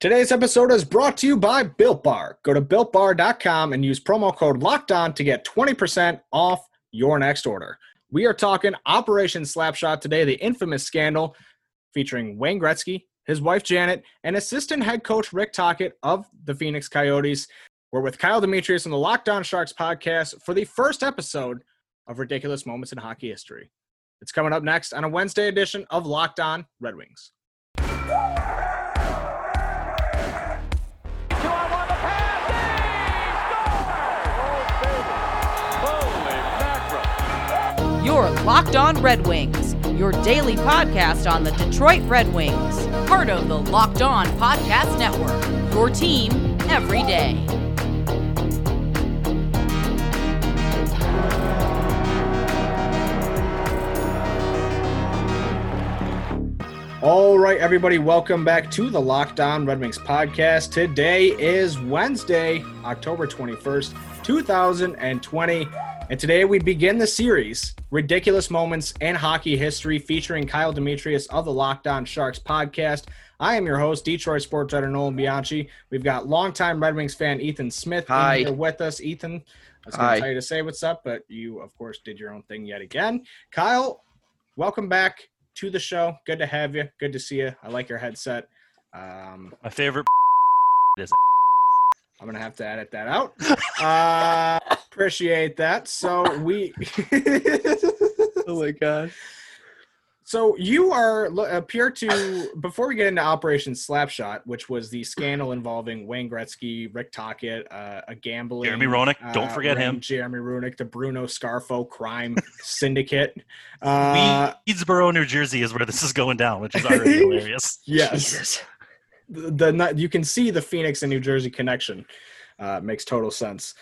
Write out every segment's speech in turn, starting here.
Today's episode is brought to you by Built Bar. Go to builtbar.com and use promo code Locked On to get 20% off your next order. We are talking Operation Slapshot today, the infamous scandal featuring Wayne Gretzky, his wife Janet, and assistant head coach Rick Tocchet of the Phoenix Coyotes. We're with Kyle Demetrius on the Locked On Sharks podcast for the first episode of Ridiculous Moments in Hockey History. It's coming up next on a Wednesday edition of Locked On Red Wings. Your Locked On Red Wings, your daily podcast on the Detroit Red Wings, part of the Locked On Podcast Network. Your team every day. All right, everybody, welcome back to the Locked On Red Wings podcast. Today is Wednesday, October 21st, 2020. And today we begin the series, Ridiculous Moments in Hockey History, featuring Kyle Demetrius of the Locked On Sharks podcast. I am your host, Detroit sports writer Nolan Bianchi. We've got longtime Red Wings fan Ethan Smith Hi. in here with us. Ethan, I was going to tell you to say what's up, but you, of course, did your own thing yet again. Kyle, welcome back to the show. Good to have you. Good to see you. I like your headset. Um, My favorite is I'm gonna have to edit that out. Uh, appreciate that. So we. Oh my god. so you are lo- appear to before we get into Operation Slapshot, which was the scandal involving Wayne Gretzky, Rick Tocchet, uh, a gambling. Jeremy Roenick. Don't uh, forget ring, him. Jeremy Roenick, the Bruno Scarfo crime syndicate. Uh, Swedesboro, New Jersey is where this is going down, which is already hilarious. yes, Jesus. the, the you can see the Phoenix and New Jersey connection. Uh, makes total sense.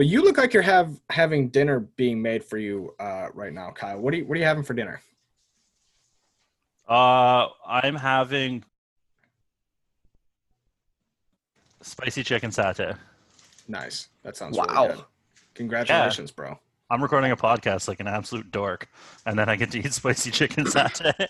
But you look like you're have having dinner being made for you uh, right now, Kyle. What are you What are you having for dinner? Uh, I'm having spicy chicken satay. Nice. That sounds Wow. Really good. Congratulations, bro. I'm recording a podcast like an absolute dork, and then I get to eat spicy chicken satay.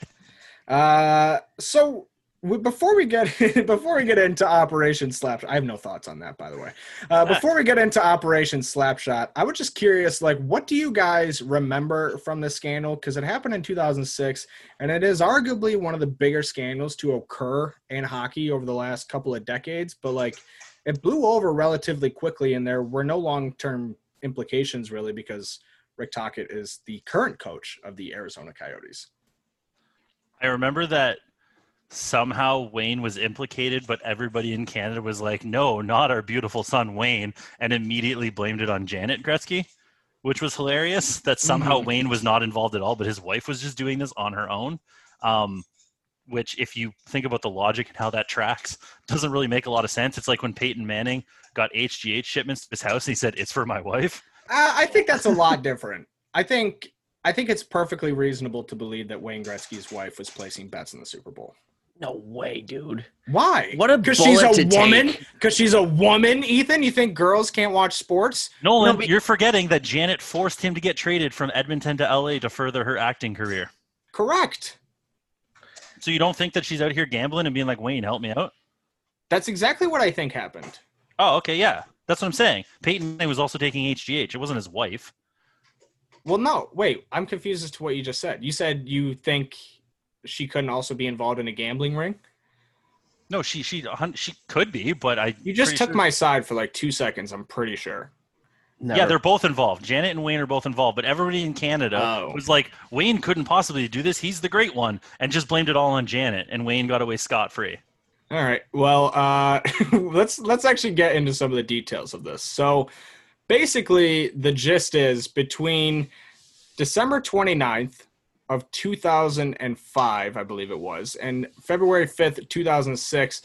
Uh, so we, before we get before we get into Operation Slapshot, I have no thoughts on that, by the way. Uh, before we get into Operation Slapshot, I was just curious, like, what do you guys remember from this scandal? Because it happened in 2006, and it is arguably one of the bigger scandals to occur in hockey over the last couple of decades. But like, it blew over relatively quickly, and there were no long term implications really because Rick Tocchet is the current coach of the Arizona Coyotes. I remember that somehow Wayne was implicated, but everybody in Canada was like, no, not our beautiful son Wayne, and immediately blamed it on Janet Gretzky, which was hilarious that somehow Mhm. Wayne was not involved at all, but his wife was just doing this on her own. Um, which, if you think about the logic and how that tracks, doesn't really make a lot of sense. It's like when Peyton Manning got HGH shipments to his house and he said, it's for my wife. Uh, I think that's a lot different. I think I think it's perfectly reasonable to believe that Wayne Gretzky's wife was placing bets in the Super Bowl. No way, dude. Why? What a Because she's a to woman. Because she's a woman. Ethan, you think girls can't watch sports? Nolan, No, but- you're forgetting that Janet forced him to get traded from Edmonton to LA to further her acting career. Correct. So you don't think that she's out here gambling and being like, Wayne, help me out? That's exactly what I think happened. Oh, okay, yeah. That's what I'm saying. Peyton Manning was also taking HGH. It wasn't his wife. Well, no, wait. I'm confused as to what you just said. You said you think she couldn't also be involved in a gambling ring. No, she she she could be, but I You just took sure- my side for like two seconds. I'm pretty sure. Never. Yeah, they're both involved. Janet and Wayne are both involved, but everybody in Canada Oh. was like, Wayne couldn't possibly do this. He's the great one, and just blamed it all on Janet, and Wayne got away scot free. All right. Well, uh, let's let's actually get into some of the details of this. So, basically, the gist is between December 29th of 2005, I believe it was, and February 5th, 2006,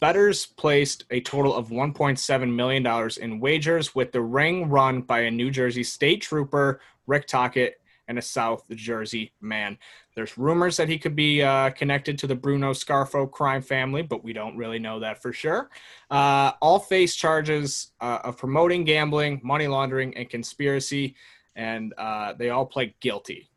bettors placed a total of 1.7 million dollars in wagers with the ring run by a New Jersey state trooper, Rick Tocchet, and a South Jersey man. There's rumors that he could be uh, connected to the Bruno Scarfo crime family, but we don't really know that for sure. Uh, all face charges uh, of promoting gambling, money laundering, and conspiracy, and uh, they all pled guilty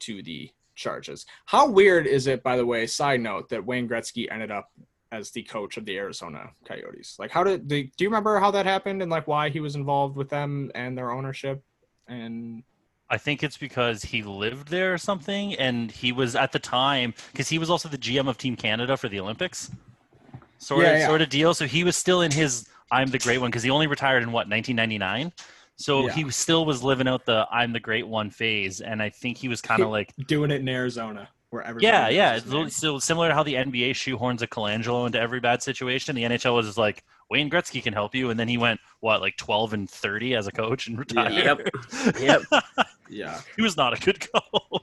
to the charges. How weird is it, by the way, side note, that Wayne Gretzky ended up as the coach of the Arizona Coyotes. Like, how did they, do you remember how that happened and like why he was involved with them and their ownership? And I think it's because he lived there or something, and he was at the time because he was also the GM of Team Canada for the Olympics, sort Yeah, of yeah. sort of deal. So he was still in his "I'm the Great One" because he only retired in what 1999. So Yeah. he still was living out the "I'm the Great One" phase, and I think he was kind of like, doing it in Arizona where everybody yeah, yeah. his It's so similar to how the NBA shoehorns a Colangelo into every bad situation. The NHL was just like Wayne Gretzky can help you, and then he went what like 12 and 30 as a coach and retired. Yep. Yep. Yeah. he was not a good coach.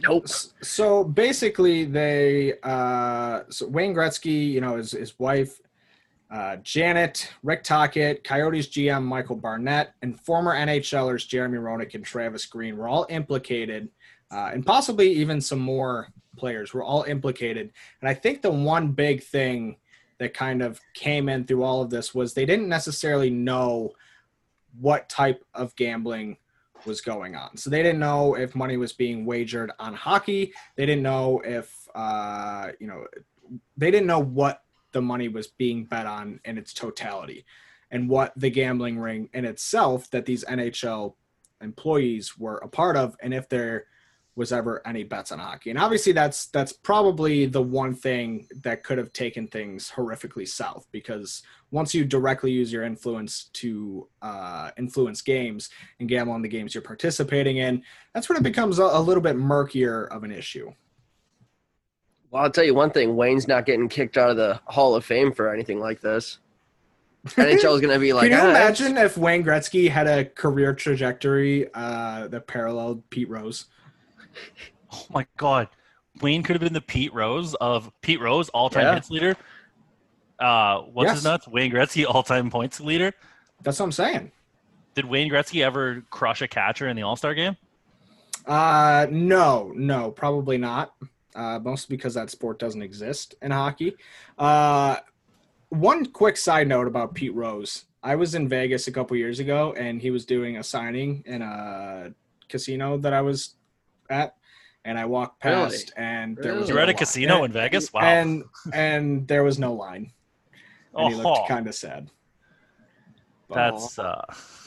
Nope. So basically, they uh, so Wayne Gretzky, you know, his his wife, uh, Janet, Rick Tocchet, Coyotes GM Michael Barnett, and former NHLers Jeremy Roenick and Travis Green were all implicated, uh, and possibly even some more players were all implicated. And I think the one big thing that kind of came in through all of this was they didn't necessarily know what type of gambling was going on. So they didn't know if money was being wagered on hockey. They didn't know if, uh, you know, they didn't know what the money was being bet on in its totality and what the gambling ring in itself that these NHL employees were a part of and if there was ever any bets on hockey. And obviously that's that's probably the one thing that could have taken things horrifically south because once you directly use your influence to uh, influence games and gamble on the games you're participating in, that's when it becomes a, a little bit murkier of an issue. Well, I'll tell you one thing: Wayne's not getting kicked out of the Hall of Fame for anything like this. NHL is going to be like, Can you "Ah, imagine if Wayne Gretzky had a career trajectory uh, that paralleled Pete Rose? Oh my god. Wayne could have been the Pete Rose of Pete Rose, all time Yeah. hits leader. Uh what's his Yes. nuts? Wayne Gretzky, all time points leader. That's what I'm saying. Did Wayne Gretzky ever crush a catcher in the All Star game? Uh, no, no, probably not. Uh, mostly because that sport doesn't exist in hockey. Uh, one quick side note about Pete Rose. I was in Vegas a couple years ago, and he was doing a signing in a casino that I was at, and I walked Really? past, and there was Really? You were at no a line. casino And- in Vegas? Wow. and and there was no line, and he Oh, looked kind of sad. But- that's uh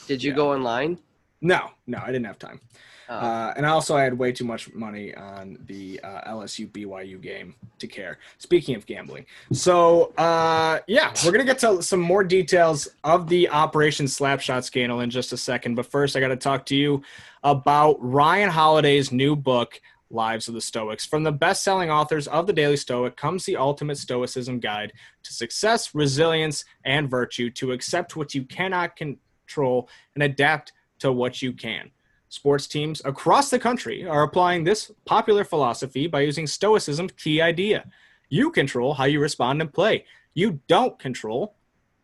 Did you Yeah. go in line? no, no, I didn't have time. Oh. Uh, and also, I had way too much money on the uh, LSU BYU game to care. Speaking of gambling, so uh, yeah, we're gonna get to some more details of the Operation Slapshot scandal in just a second. But first, I got to talk to you about Ryan Holiday's new book, Lives of the Stoics. From the best-selling authors of the Daily Stoic comes the ultimate Stoicism guide to success, resilience, and virtue. To accept what you cannot control and adapt to what you can. Sports teams across the country are applying this popular philosophy by using Stoicism's key idea. You control how you respond and play. You don't control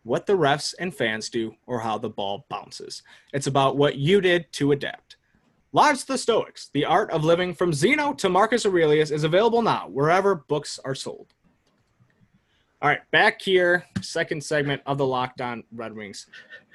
what the refs and fans do or how the ball bounces. It's about what you did to adapt. Lives of the Stoics, The Art of Living from Zeno to Marcus Aurelius is available now wherever books are sold. All right, back here, second segment of the Locked On Red Wings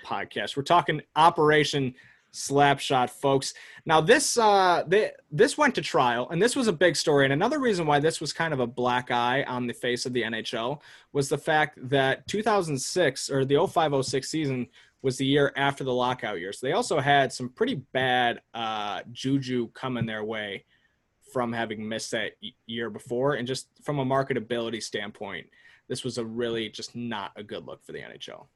podcast. We're talking Operation Slapshot, folks. Now this uh th- this went to trial, and this was a big story. And another reason why this was kind of a black eye on the face of the NHL was the fact that 2006 or the 0506 season was the year after the lockout year. So they also had some pretty bad uh, juju coming their way from having missed that year before, and just from a marketability standpoint, this was a really just not a good look for the NHL.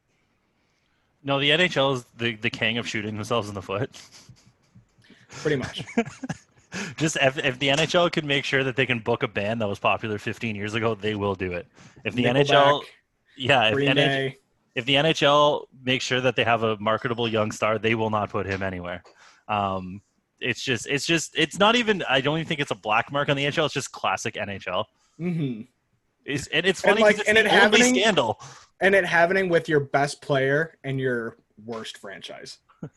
No, the NHL is the, the king of shooting themselves in the foot. Pretty much. Just if, if the NHL could make sure that they can book a band that was popular 15 years ago, they will do it. If the NHL, yeah, if, NH, if the NHL makes sure that they have a marketable young star, they will not put him anywhere. Um, it's just, it's just, it's not even. I don't even think it's a black mark on the NHL. It's just classic NHL. Mm-hmm. It's, and it's And, funny like, because and it's it the only happening- scandal. And it happening with your best player and your worst franchise.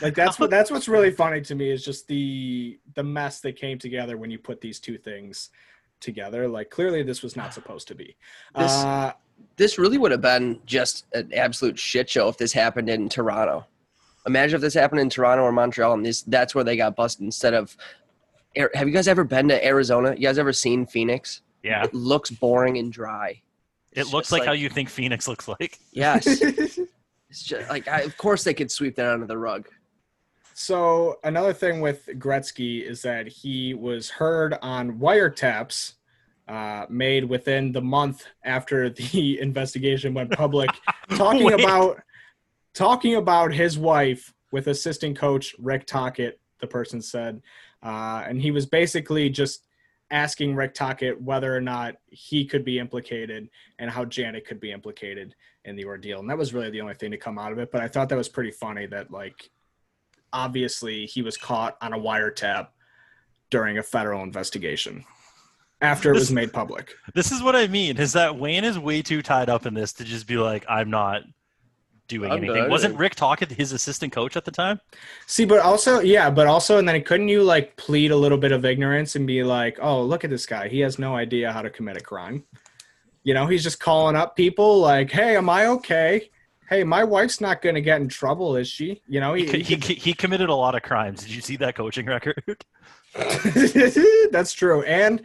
Like that's what that's what's really funny to me is just the the mess that came together when you put these two things together. Like clearly this was not supposed to be. This- uh, This really would have been just an absolute shit show if this happened in Toronto. Imagine if this happened in Toronto or Montreal, and this that's where they got busted instead of. Have you guys ever been to Arizona? You guys ever seen Phoenix? Yeah, It looks boring and dry. It looks like, like- how you think Phoenix looks like. Yes. it's just like I, of course they could sweep that under the rug. So another thing with Gretzky is that he was heard on wiretaps uh, made within the month after the investigation went public, talking about talking about his wife with assistant coach Rick Tocchet. The person said, uh, and he was basically just asking Rick Tocchet whether or not he could be implicated and how Janet could be implicated in the ordeal. And that was really the only thing to come out of it. But I thought that was pretty funny that like obviously he was caught on a wiretap during a federal investigation after it was made public. This is what I mean. Is that Wayne is way too tied up in this to just be like, I'm not doing I'm anything. not Wasn't. Rick Tocchet his assistant coach at the time? See, but also, yeah, but also, and then couldn't you like plead a little bit of ignorance and be like, oh, look at this guy. He has no idea how to commit a crime. You know, he's just calling up people like, hey, am I okay? Hey, my wife's not going to get in trouble, is she? You know, He, he, he, he, he committed a lot of crimes. Did you see that coaching record? That's true. And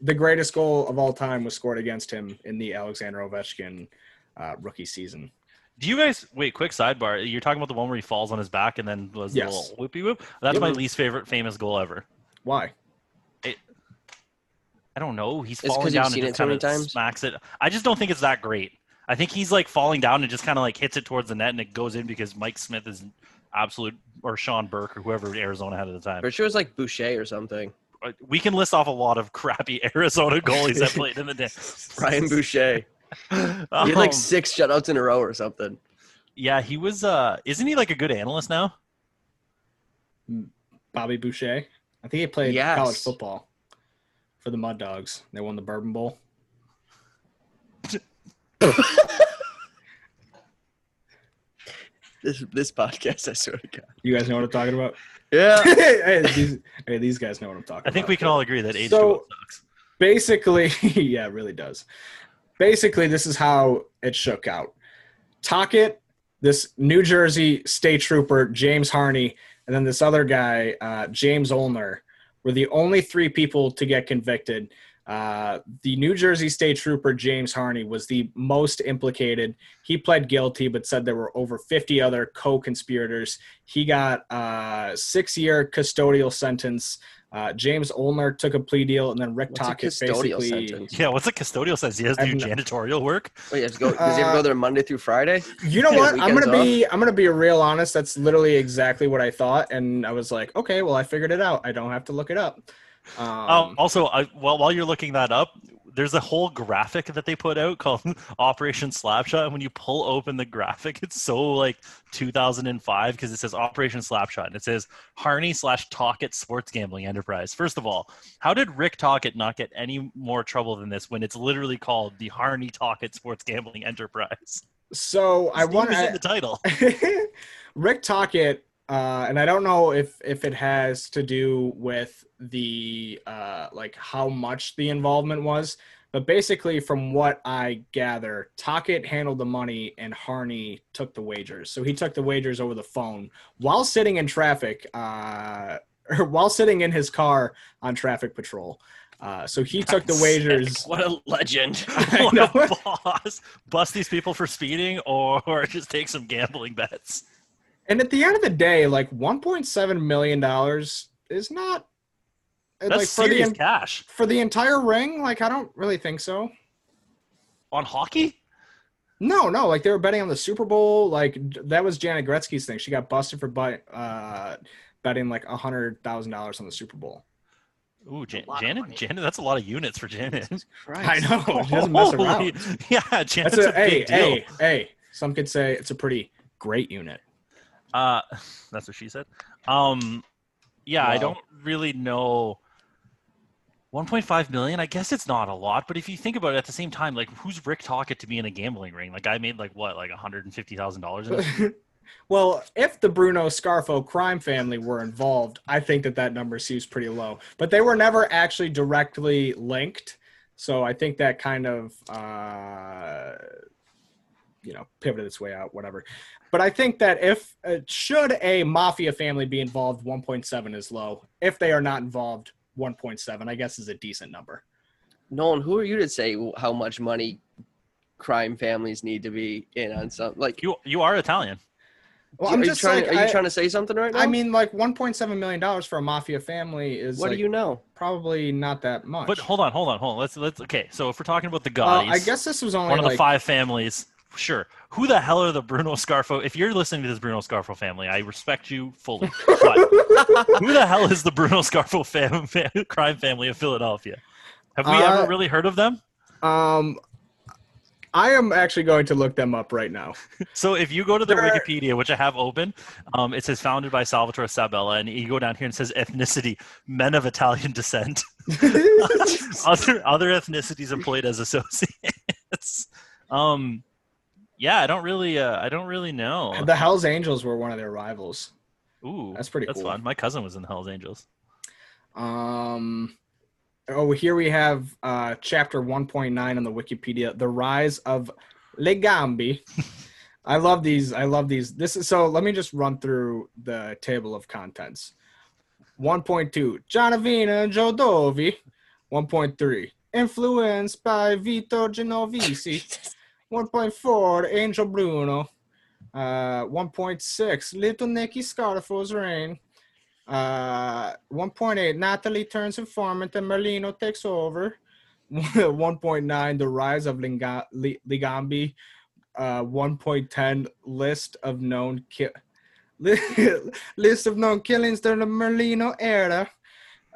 the greatest goal of all time was scored against him in the Alexander Ovechkin uh, rookie season. Do you guys wait? Quick sidebar. You're talking about the one where he falls on his back and then was Yes. a little whoopie whoop. That's Yep. my least favorite famous goal ever. Why? I don't know. He's It's 'cause falling you've down and seen just it so many kind of times? smacks it. I just don't think it's that great. I think he's like falling down and just kind of like hits it towards the net and it goes in because Mike Smith is absolute or Sean Burke or whoever Arizona had at the time. For sure, it was like Boucher or something. Uh, We can list off a lot of crappy Arizona goalies that played in the day. Brian Boucher. He had Um, like six shutouts in a row or something. yeah, he was. uh Isn't he like a good analyst now? Bobby Boucher. I think he played Yes. college football for the Mud Dogs. They won the Bourbon Bowl. This this podcast, I swear to God. You guys know what I'm talking about? Yeah. hey, these, hey, these guys know what I'm talking about. I think we can all agree that H2O So- sucks. basically, yeah, it really does. Basically, this is how it shook out. Tocchet, this New Jersey state trooper, James Harney, and then this other guy, uh, James Ulmer, were the only three people to get convicted. Uh, the New Jersey state trooper, James Harney, was the most implicated. He pled guilty, but said there were over 50 other co conspirators. He got a six year custodial sentence. Uh, James Ulmer took a plea deal, and then Rick What's Tocchet basically. sentence? Yeah, what's a custodial sense? He has to do janitorial work. Wait, you to go, does he ever Uh, go there Monday through Friday? You know what? I'm gonna be I'm gonna be real honest. That's literally exactly what I thought, and I was like, okay, well, I figured it out. I don't have to look it up. Um, Um, also, I, while while you're looking that up, there's a whole graphic that they put out called Operation Slapshot. And when you pull open the graphic, it's so like 2005 because it says Operation Slapshot and it says Harney slash Tocchet Sports Gambling Enterprise. First of all, how did Rick Tocchet not get any more trouble than this when it's literally called the Harney Tocchet Sports Gambling Enterprise? so I want in the title. Rick Tocchet, uh, and I don't know if if it has to do with the uh, like how much the involvement was, but basically, from what I gather, Tocchet handled the money and Harney took the wagers. So he took the wagers over the phone while sitting in traffic, uh, or while sitting in his car on traffic patrol. Uh, so he took the wagers. What a legend. What a boss! Bust these people for speeding, or just take some gambling bets. And at the end of the day, like 1.7 million dollars is not That's like for the serious en- cash for the entire ring. Like I don't really think so. on hockey. No, no, like they were betting on the Super Bowl. Like that was Janet Gretzky's thing. She got busted for buy, uh, betting like a hundred thousand dollars on the Super Bowl. Ooh, Jan- Janet. Janet, that's a lot of units for Janet. I know she doesn't mess around. Yeah, Janet's That's a, a, hey, deal. hey, hey. Some could say it's a pretty great unit. Uh, that's what she said. Um, yeah, I don't really know. 1.5 million. I guess it's not a lot, but if you think about it, at the same time, like who's Rick Tocchet to be in a gambling ring? Like I made like what, like 150 thousand dollars. well, if the Bruno Scarfo crime family were involved, I think that that number seems pretty low. But they were never actually directly linked, so I think that kind of, uh, you know, pivoted its way out. Whatever. But I think that if uh, should a mafia family be involved, 1.7 is low. If they are not involved, 1.7 I guess is a decent number. Nolan, who are you to say how much money crime families need to be in on something. Like, You you are Italian. Well, I'm you just trying? like, are you I, trying to say something right now? I mean, like 1.7 million dollars for a mafia family is what like do you know? probably not that much. But hold on, hold on, hold on. Let's let's okay. So if we're talking about the Uh, I guess this was only one of like the five families. Sure. Who the hell are the Bruno Scarfo? If you're listening to this Bruno Scarfo family, I respect you fully. But who the hell is the Bruno Scarfo fam, fam, crime family of Philadelphia? Have we Uh, ever really heard of them? Um, I am actually going to look them up right now. So if you go to the Wikipedia, which I have open, um, it says founded by Salvatore Sabella, and you go down here and it says ethnicity, men of Italian descent. other other ethnicities employed as associates. um, yeah, I don't really, uh, I don't really know. the Hell's Angels were one of their rivals. Ooh, That's pretty That's cool. fun. My cousin was in the Hell's Angels. Um, oh, here we have uh, chapter 1.9 on the Wikipedia: the rise of Ligambi. I love these. I love these. This is so. Let me just run through the table of contents. 1.2 Gianavina Giodovi. 1.3 influenced by Vito Genovese. 1.4 Angel Bruno. Uh, 1.6 Little Nicky Scarfo's reign. Uh, 1.8 Natale turns informant and Merlino takes over. 1.9 The rise of Linga- Li- Ligambi. Uh, 1.10 list of known ki- list of known killings during the Merlino era.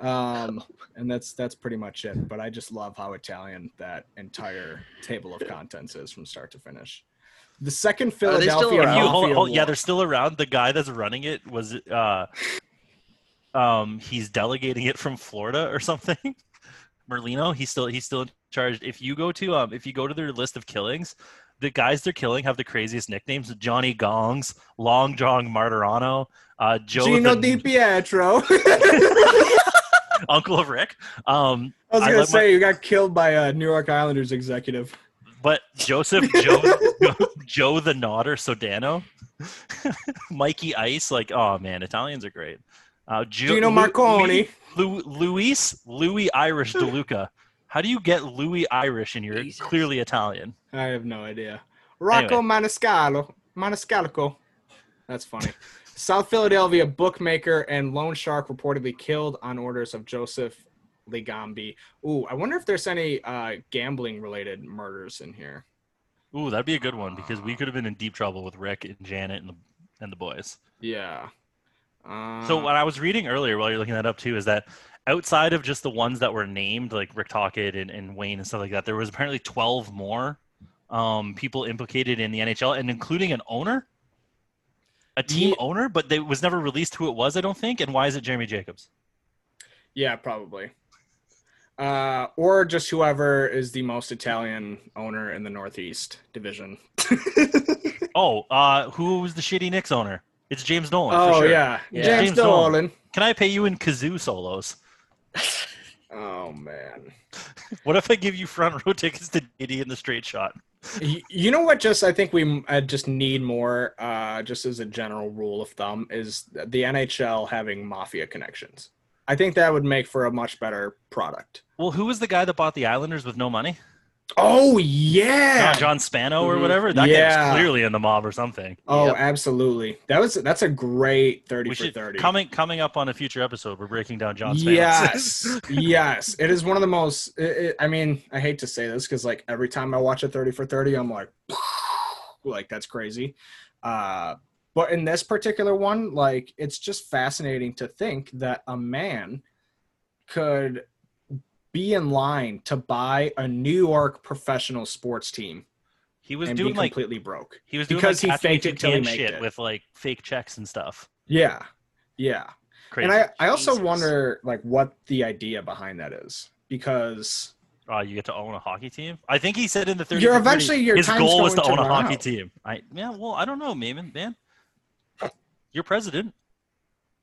Um, and that's that's pretty much it. But I just love how Italian that entire table of contents is from start to finish. The second Are they still Philadelphia? You, hold, hold, yeah, they're still around. The guy that's running it was, uh, um, he's delegating it from Florida or something. Merlino, he's still he's still in charge. If you go to um, if you go to their list of killings, the guys they're killing have the craziest nicknames: Johnny Gongs, Long John Martirano, uh, Joe Gino the Di Pietro. Uncle of Rick. Um, I was gonna let my- say you got killed by a New York Islanders executive. But Joseph Joe Joe the Nodder Sodano, Mikey Ice, like oh man, Italians are great. Uh, Gio- Gino Marconi. Lu- Luis Louis Irish DeLuca. How do you get Louis Irish and you're Jesus. clearly Italian? I have no idea. Rocco Maniscalco. Maniscalco. That's funny. South Philadelphia bookmaker and loan shark reportedly killed on orders of Joseph Ligambi. Ooh, I wonder if there's any uh, gambling related murders in here. Ooh, that'd be a good one because we could have been in deep trouble with Rick and Janet and the and the boys. Yeah. Uh, So what I was reading earlier while you're looking that up too is that outside of just the ones that were named, like Rick Tocchet and, and Wayne and stuff like that, there was apparently 12 more um, people implicated in the NHL, and including an owner, a team Ye- owner, but it was never released who it was. I don't think. And why is it Jeremy Jacobs? yeah, probably. Uh, or just whoever is the most Italian owner in the Northeast division. Oh, uh, who was the shitty Knicks owner? It's James Nolan. for oh sure. yeah. Yeah. James, James Dolan. Dolan. Can I pay you in kazoo solos? Oh man. What if I give you front row tickets to Diddy in the straight shot? You know what? Just I think we uh, just need more. Uh, just as a general rule of thumb, is the NHL having mafia connections. I think that would make for a much better product. Well, who was the guy that bought the Islanders with no money? Oh yeah. John, John Spano or Mhm. whatever. That guy Yeah. was clearly in the mob or something. Oh, Yep. absolutely. That was that's a great thirty We for should thirty. coming coming up on a future episode. We're breaking down John Spano. Yes, yes. It is one of the most. It, it- I mean, I hate to say this because like every time I watch a thirty for thirty, I'm like, like that's crazy. Uh, but in this particular one, like it's just fascinating to think that a man could be in line to buy a New York professional sports team he was doing like completely broke. he was doing because like he faked it till he made it. with like fake checks and stuff. Yeah, yeah. Crazy. And I, I also Jesus. wonder like what the idea behind that is because Oh, you get to own a hockey team. I think he said in the 30 You're for 30, eventually- your his goal was to going own to a hockey out. team. I yeah, well, I don't know, man. Man, you're president.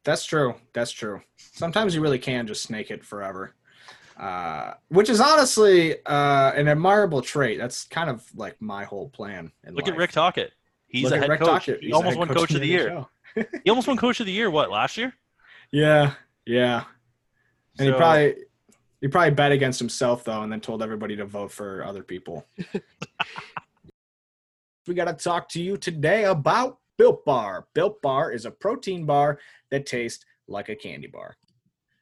That's true. That's true. Sometimes you really can just snake it forever. Uh, which is honestly uh, an admirable trait. That's kind of like my whole plan. Look life. at Rick Tocchet. He's Look a head Rick coach. Tocchet. He He's almost won coach coach of the year. He almost won coach of the year. What last year? Yeah, yeah. And he probably he probably bet against himself though, and then told everybody to vote for other people. we got to talk to you today about Built Bar. Built Bar is a protein bar that tastes like a candy bar.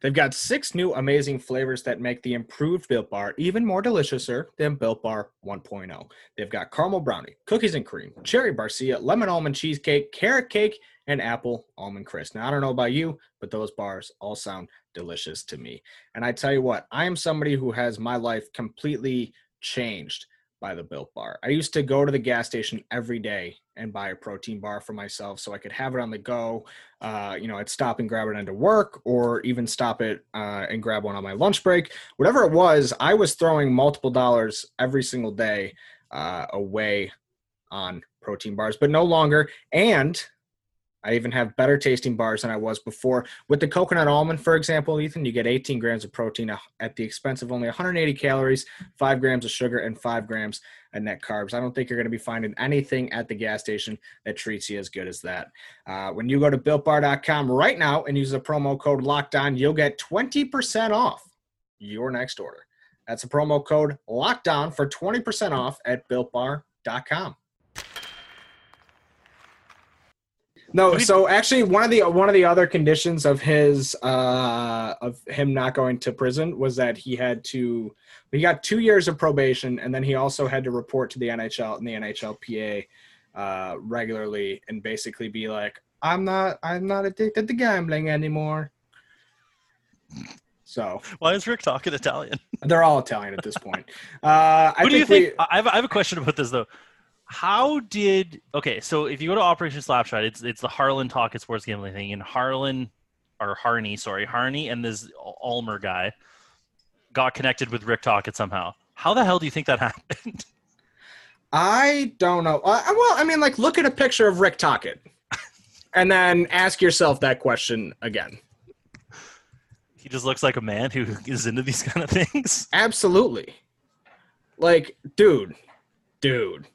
They've got six new amazing flavors that make the improved Built Bar even more deliciouser than Built Bar 1.0. They've got caramel brownie, cookies and cream, cherry barcia, lemon almond cheesecake, carrot cake, and apple almond crisp. Now, I don't know about you, but those bars all sound delicious to me. And I tell you what, I am somebody who has my life completely changed by the Built Bar. I used to go to the gas station every day and buy a protein bar for myself so I could have it on the go. Uh, you know, I'd stop and grab it into work or even stop it uh, and grab one on my lunch break. Whatever it was, I was throwing multiple dollars every single day uh, away on protein bars, but no longer. And I even have better tasting bars than I was before. With the coconut almond, for example, Ethan, you get 18 grams of protein at the expense of only 180 calories, 5 grams of sugar, and 5 grams of net carbs. I don't think you're going to be finding anything at the gas station that treats you as good as that. Uh, when you go to builtbar.com right now and use the promo code locked on, you'll get 20% off your next order. That's a promo code locked on for 20% off at builtbar.com. No, so actually, one of the one of the other conditions of his uh, of him not going to prison was that he had to he got two years of probation, and then he also had to report to the NHL and the NHLPA uh, regularly, and basically be like, "I'm not I'm not addicted to gambling anymore." So why is Rick talking Italian? They're all Italian at this point. Uh, I Who do you we- think? I have, I have a question about this though. How did okay? So if you go to Operation Slapshot, it's it's the Harlan Tocchet Sports Gambling thing, and Harlan or Harney, sorry, Harney and this Ulmer guy got connected with Rick Tocchet somehow. How the hell do you think that happened? I don't know. Uh, well, I mean, like, look at a picture of Rick Tocchet, and then ask yourself that question again. He just looks like a man who is into these kind of things. Absolutely. Like, dude, dude,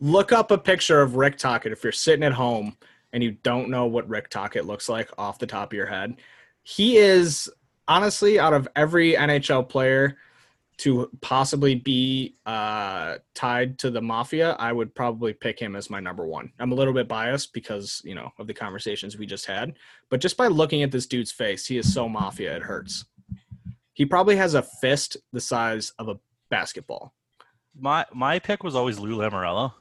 look up a picture of Rick Tocchet if you're sitting at home and you don't know what Rick Tocchet looks like off the top of your head. He is honestly out of every NHL player to possibly be uh, tied to the mafia, I would probably pick him as my number one. I'm a little bit biased because you know of the conversations we just had, but just by looking at this dude's face, he is so mafia it hurts. He probably has a fist the size of a basketball. My my pick was always Lou Lamorello.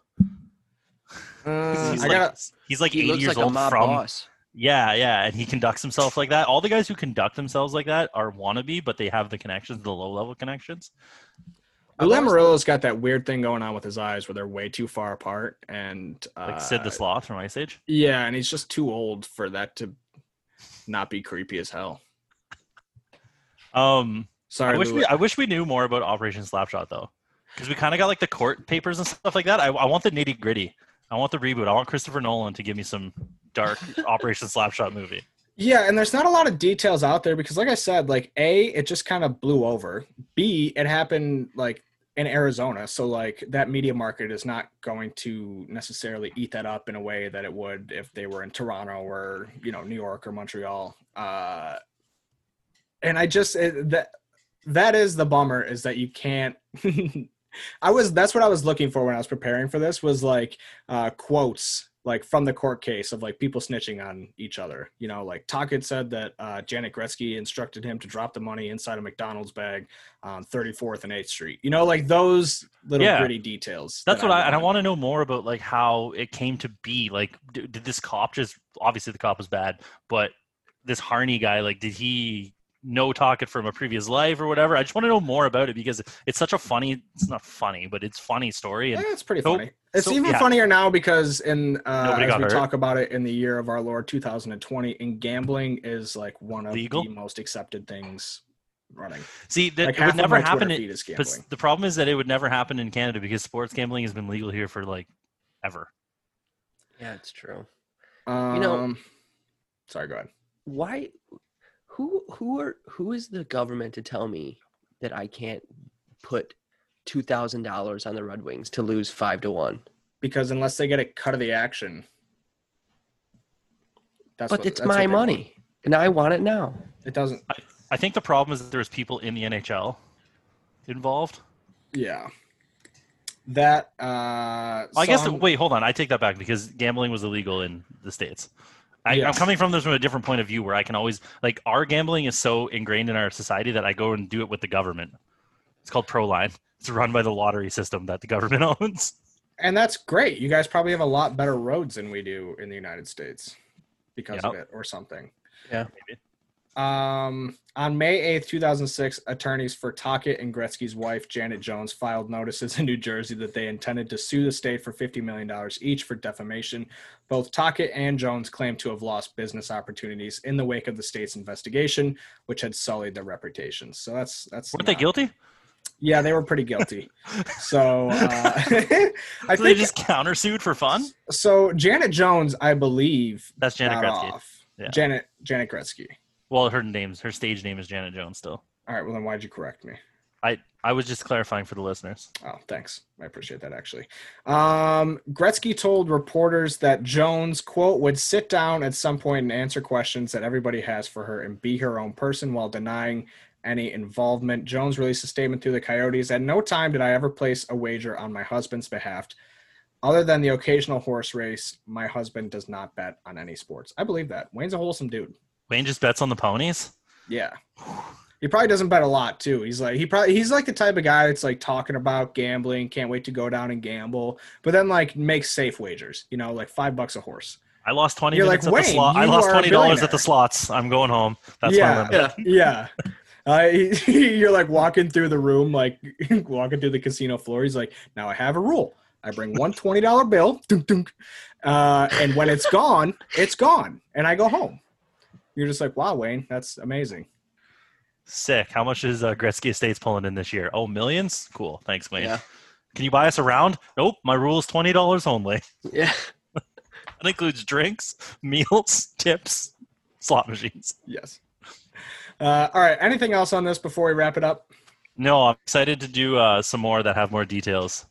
Uh, he's, I like, gotta, he's like He 80 years like a old mob from boss. Yeah, yeah, and he conducts himself like that. All the guys who conduct themselves like that are wannabe, but they have the connections, the low level connections. Lou Lamoriello's got that weird thing going on with his eyes where they're way too far apart, and uh, Like Sid the Sloth from Ice Age. Yeah, and he's just too old for that to not be creepy as hell. Um, Sorry, I wish Lou. we I wish we knew more about Operation Slapshot though, because we kind of got like the court papers and stuff like that. I, I want the nitty gritty. I want the reboot. I want Christopher Nolan to give me some dark Operation Slapshot movie. Yeah, and there's not a lot of details out there because, like I said, like A, it just kind of blew over. B, it happened like in Arizona, so like that media market is not going to necessarily eat that up in a way that it would if they were in Toronto or you know New York or Montreal. Uh, and I just it, that that is the bummer is that you can't. I was that's what I was looking for when I was preparing for this was like uh, quotes like from the court case of like people snitching on each other. You know, like Tocchet said that uh, Janet Gretzky instructed him to drop the money inside a McDonald's bag on 34th and 8th Street. You know, like those little Yeah. gritty details. That's that what I and I want. want to know more about like how it came to be. Like, d- did this cop just obviously the cop was bad, but this Harney guy, like, did he know Tocchet from a previous life or whatever? I just want to know more about it because it's such a funny. It's not funny, but it's funny story. Yeah, it's pretty So- funny. It's so- even yeah. funnier now because in uh, as we hurt. talk about it in the year of our Lord 2020, and gambling is like one of Legal? the most accepted things running. see, that Like it would never happen. feed In, but the problem is that it would never happen in Canada because sports gambling has been legal here for like ever. Yeah, it's true. Um, know- sorry, go ahead. Why? Who? Who are? Who is the government to tell me that I can't put two thousand dollars on the Red Wings to lose five to one? Because unless they get a cut of the action, that's but what- it's that's what my they want. money, and I want it now. It doesn't. I think the problem is that there's people in the NHL involved. Yeah. that uh, I guess. song- Wait, hold on. I take that back because gambling was illegal in the states. I, I'm coming from this from a different point of view, where I can always like our gambling is so ingrained in our society that I go and do it with the government. It's called Proline. It's run by the lottery system that the government owns. and that's great. You guys probably have a lot better roads than we do in the United States because of it or something. Maybe. Um, on May 8th, 2006, attorneys for Tocchet and Gretzky's wife, Janet Jones, filed notices in New Jersey that they intended to sue the state for $50 million each for defamation. Both Tocchet and Jones claimed to have lost business opportunities in the wake of the state's investigation, which had sullied their reputations. So that's that's Weren't they guilty? Yeah, they were pretty guilty. so uh, I So they think just countersued for fun. so. Janet Jones, I believe, That's Janet Gretzky. off. Yeah. Janet Janet Gretzky. Well, her name's her stage name is Janet Jones. Still, All right, well then why'd you correct me? I I was just clarifying for the listeners. Oh, thanks. I appreciate that actually. Um, Gretzky told reporters that Jones, quote, would sit down at some point and answer questions that everybody has for her and be her own person while denying any involvement. Jones released a statement through the Coyotes. At no time did I ever place a wager on my husband's behalf. Other than the occasional horse race, my husband does not bet on any sports. I believe that. Wayne's a wholesome dude. Wayne just bets on the ponies. Yeah. He probably doesn't bet a lot too. He's like he probably he's like the type of guy that's like talking about gambling, can't wait to go down and gamble, but then like makes safe wagers, you know, like five bucks a horse. I lost twenty You're like, at the "Wayne, slot. I lost twenty dollars at the slots. I'm going home. That's Yeah. my limit. Yeah. Uh, you're like walking through the room, like walking through the casino floor. He's like, now I have a rule. I bring one $20 bill, dunk, dunk, uh, and when it's gone, it's gone, and I go home. You're just like, wow, Wayne, that's amazing. Sick. How much is uh, Gretzky Estates pulling in this year? Oh, millions. Cool. Thanks, Wayne. Yeah. Can you buy us around? Nope. My rule is twenty dollars only. Yeah. That includes drinks, meals, tips, slot machines. Yes. Uh, all right. Anything else on this before we wrap it up? No, I'm excited to do uh, some more that have more details.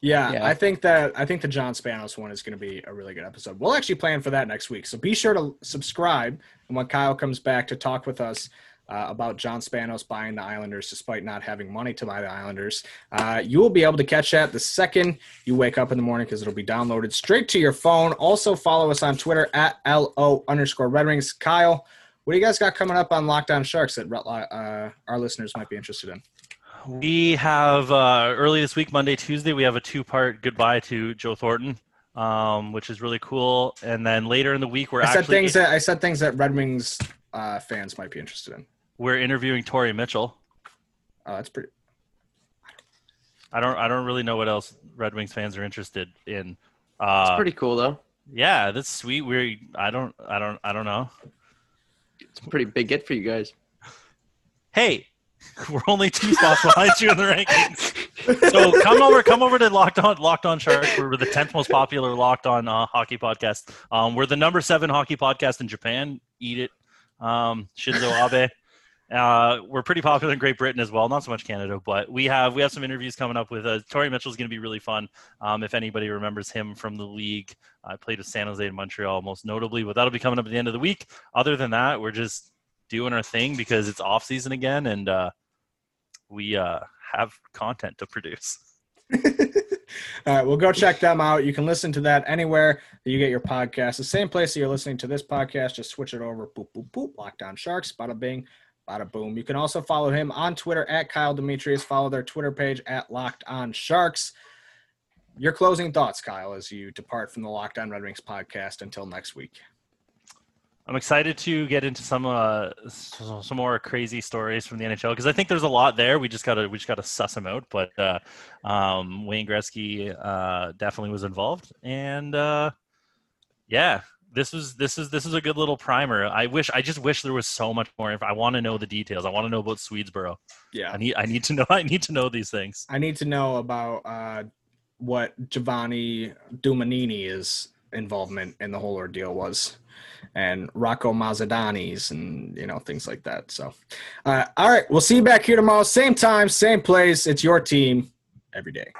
Yeah, Yeah. I think that I think the John Spanos one is going to be a really good episode. We'll actually plan for that next week, so be sure to subscribe. And when Kyle comes back to talk with us uh, about John Spanos buying the Islanders, despite not having money to buy the Islanders, uh, you will be able to catch that the second you wake up in the morning because it'll be downloaded straight to your phone. Also, follow us on Twitter at lo underscore Red Wings. Kyle, what do you guys got coming up on Locked On Sharks that uh, our listeners might be interested in? We have uh, early this week, Monday, Tuesday, we have a two-part goodbye to Joe Thornton, um, which is really cool. And then later in the week, we're I said actually things that I said things that Red Wings uh, fans might be interested in. we're interviewing Torrey Mitchell. Oh, that's pretty. I don't I don't really know what else Red Wings fans are interested in. Uh, It's pretty cool though. yeah, that's sweet. We're I don't I don't I don't know. It's a pretty big get for you guys. Hey, we're only two spots behind you in the rankings. So come over, come over to Locked On Locked On Sharks. We're the tenth most popular Locked On uh, hockey podcast. Um, we're the number seven hockey podcast in Japan. Eat it, um, Shinzo Abe. Uh, we're pretty popular in Great Britain as well, not so much Canada, but we have we have some interviews coming up with uh, Torrey Mitchell is going to be really fun. Um, if anybody remembers him from the league, I played with San Jose and Montreal most notably, but that'll be coming up at the end of the week. Other than that, we're just doing our thing because it's off season again, and uh, we uh, have content to produce. All right, well, go check them out. You can listen to that anywhere that you get your podcast. The same place that you're listening to this podcast, just switch it over. Boop, boop, boop. Locked On Sharks. Bada bing, bada boom. You can also follow him on Twitter at Kyle Demetrius. Follow their Twitter page at Locked On Sharks. Your closing thoughts, Kyle, as you depart from the Locked On Red Wings podcast until next week. I'm excited to get into some uh, some more crazy stories from the NHL because I think there's a lot there. We just gotta we just gotta suss them out. But uh, um, Wayne Gretzky uh, definitely was involved, and uh, yeah, this was this is this is a good little primer. I wish I just wish there was so much more. I want to know the details, I want to know about Swedesboro. Yeah. I need I need to know I need to know these things. I need to know about uh, what Giovanni Dumanini's involvement in the whole ordeal was, and Rocco Mazzadani's, and you know things like that. So, uh, all right, we'll see you back here tomorrow, same time, same place. It's your team every day.